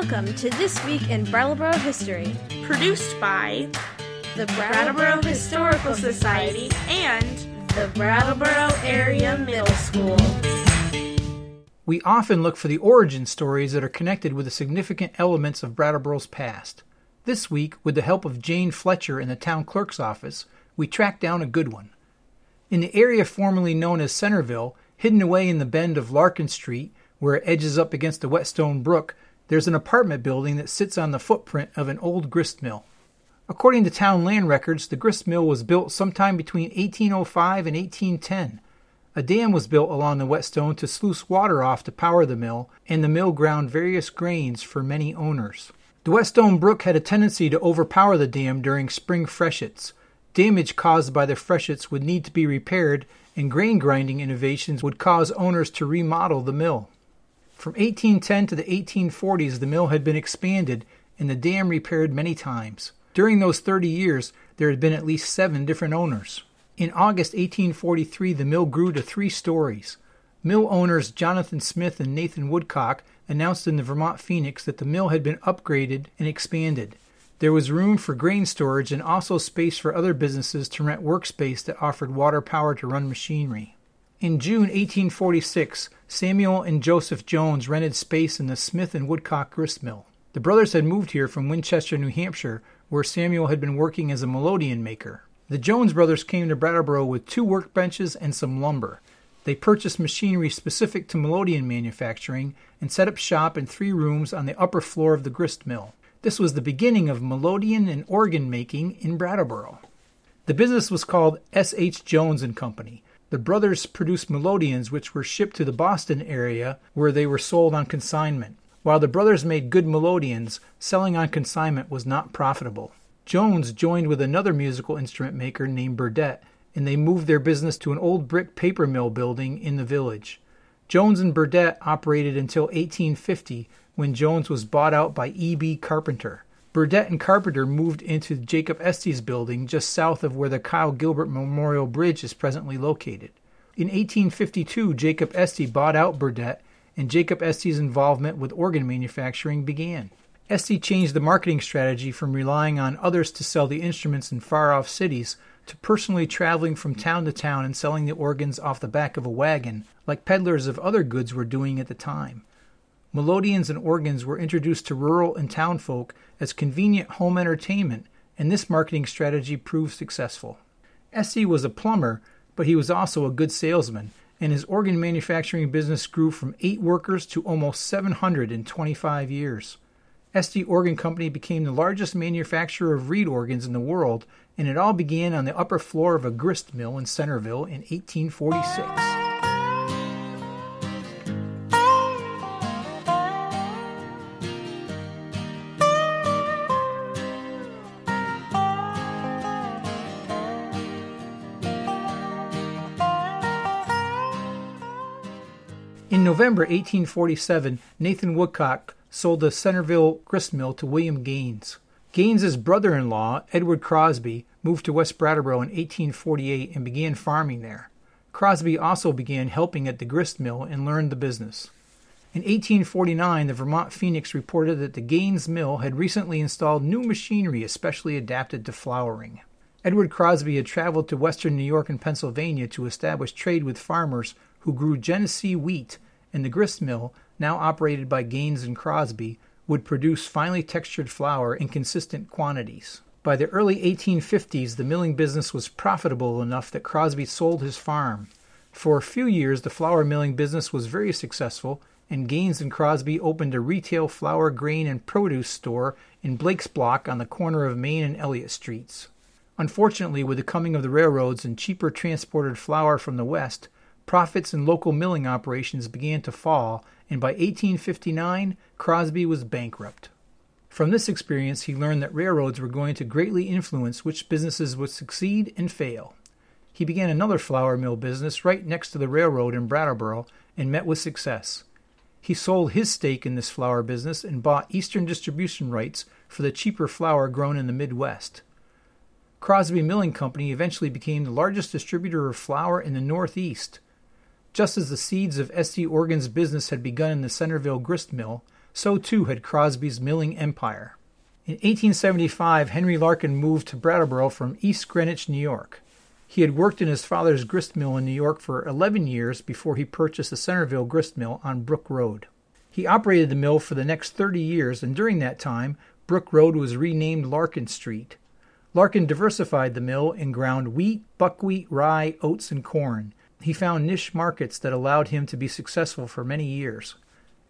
Welcome to This Week in Brattleboro History, produced by the Brattleboro Historical Society and the Brattleboro Area Middle School. We often look for the origin stories that are connected with the significant elements of Brattleboro's past. This week, with the help of Jane Fletcher in the town clerk's office, we tracked down a good one. In the area formerly known as Centerville, hidden away in the bend of Larkin Street, where it edges up against the Whetstone Brook, there's an apartment building that sits on the footprint of an old grist mill. According to town land records, the grist mill was built sometime between 1805 and 1810. A dam was built along the Whetstone to sluice water off to power the mill, and the mill ground various grains for many owners. The Whetstone Brook had a tendency to overpower the dam during spring freshets. Damage caused by the freshets would need to be repaired, and grain grinding innovations would cause owners to remodel the mill. From 1810 to the 1840s, the mill had been expanded and the dam repaired many times. During those 30 years, there had been at least seven different owners. In August 1843, the mill grew to three stories. Mill owners Jonathan Smith and Nathan Woodcock announced in the Vermont Phoenix that the mill had been upgraded and expanded. There was room for grain storage and also space for other businesses to rent workspace that offered water power to run machinery. In June 1846, Samuel and Joseph Jones rented space in the Smith and Woodcock grist mill. The brothers had moved here from Winchester, New Hampshire, where Samuel had been working as a melodeon maker. The Jones brothers came to Brattleboro with two workbenches and some lumber. They purchased machinery specific to melodeon manufacturing and set up shop in three rooms on the upper floor of the grist mill. This was the beginning of melodeon and organ making in Brattleboro. The business was called S. H. Jones and Company. The brothers produced melodeons which were shipped to the Boston area where they were sold on consignment. While the brothers made good melodeons, selling on consignment was not profitable. Jones joined with another musical instrument maker named Burdett, and they moved their business to an old brick paper mill building in the village. Jones and Burdett operated until 1850 when Jones was bought out by E.B. Carpenter. Burdett and Carpenter moved into Jacob Estey's building just south of where the Kyle Gilbert Memorial Bridge is presently located. In 1852, Jacob Estey bought out Burdett, and Jacob Estey's involvement with organ manufacturing began. Estey changed the marketing strategy from relying on others to sell the instruments in far off cities to personally traveling from town to town and selling the organs off the back of a wagon, like peddlers of other goods were doing at the time. Melodeons and organs were introduced to rural and town folk as convenient home entertainment, and this marketing strategy proved successful. Estey was a plumber, but he was also a good salesman, and his organ manufacturing business grew from eight workers to almost 700 in 25 years. Estey Organ Company became the largest manufacturer of reed organs in the world, and it all began on the upper floor of a grist mill in Centerville in 1846. In November 1847, Nathan Woodcock sold the Centerville grist mill to William Gaines. Gaines's brother-in-law, Edward Crosby, moved to West Brattleboro in 1848 and began farming there. Crosby also began helping at the grist mill and learned the business. In 1849, the Vermont Phoenix reported that the Gaines Mill had recently installed new machinery especially adapted to flouring. Edward Crosby had traveled to western New York and Pennsylvania to establish trade with farmers who grew Genesee wheat, and the grist mill, now operated by Gaines and Crosby, would produce finely textured flour in consistent quantities. By the early 1850s, the milling business was profitable enough that Crosby sold his farm. For a few years, the flour milling business was very successful, and Gaines and Crosby opened a retail flour, grain, and produce store in Blake's Block on the corner of Main and Elliott Streets. Unfortunately, with the coming of the railroads and cheaper transported flour from the West, profits in local milling operations began to fall, and by 1859, Crosby was bankrupt. From this experience, he learned that railroads were going to greatly influence which businesses would succeed and fail. He began another flour mill business right next to the railroad in Brattleboro and met with success. He sold his stake in this flour business and bought Eastern distribution rights for the cheaper flour grown in the Midwest. Crosby Milling Company eventually became the largest distributor of flour in the Northeast. Just as the seeds of Estey Organ's business had begun in the Centerville grist mill, so too had Crosby's milling empire. In 1875, Henry Larkin moved to Brattleboro from East Greenwich, New York. He had worked in his father's grist mill in New York for 11 years before he purchased the Centerville grist mill on Brook Road. He operated the mill for the next 30 years, and during that time, Brook Road was renamed Larkin Street. Larkin diversified the mill and ground wheat, buckwheat, rye, oats, and corn. He found niche markets that allowed him to be successful for many years.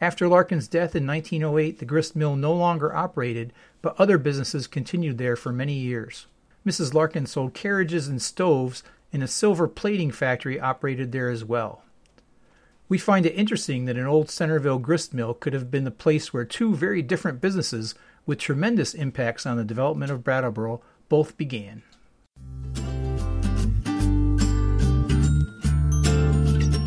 After Larkin's death in 1908, the grist mill no longer operated, but other businesses continued there for many years. Mrs. Larkin sold carriages and stoves, and a silver plating factory operated there as well. We find it interesting that an old Centerville grist mill could have been the place where two very different businesses, with tremendous impacts on the development of Brattleboro, both began.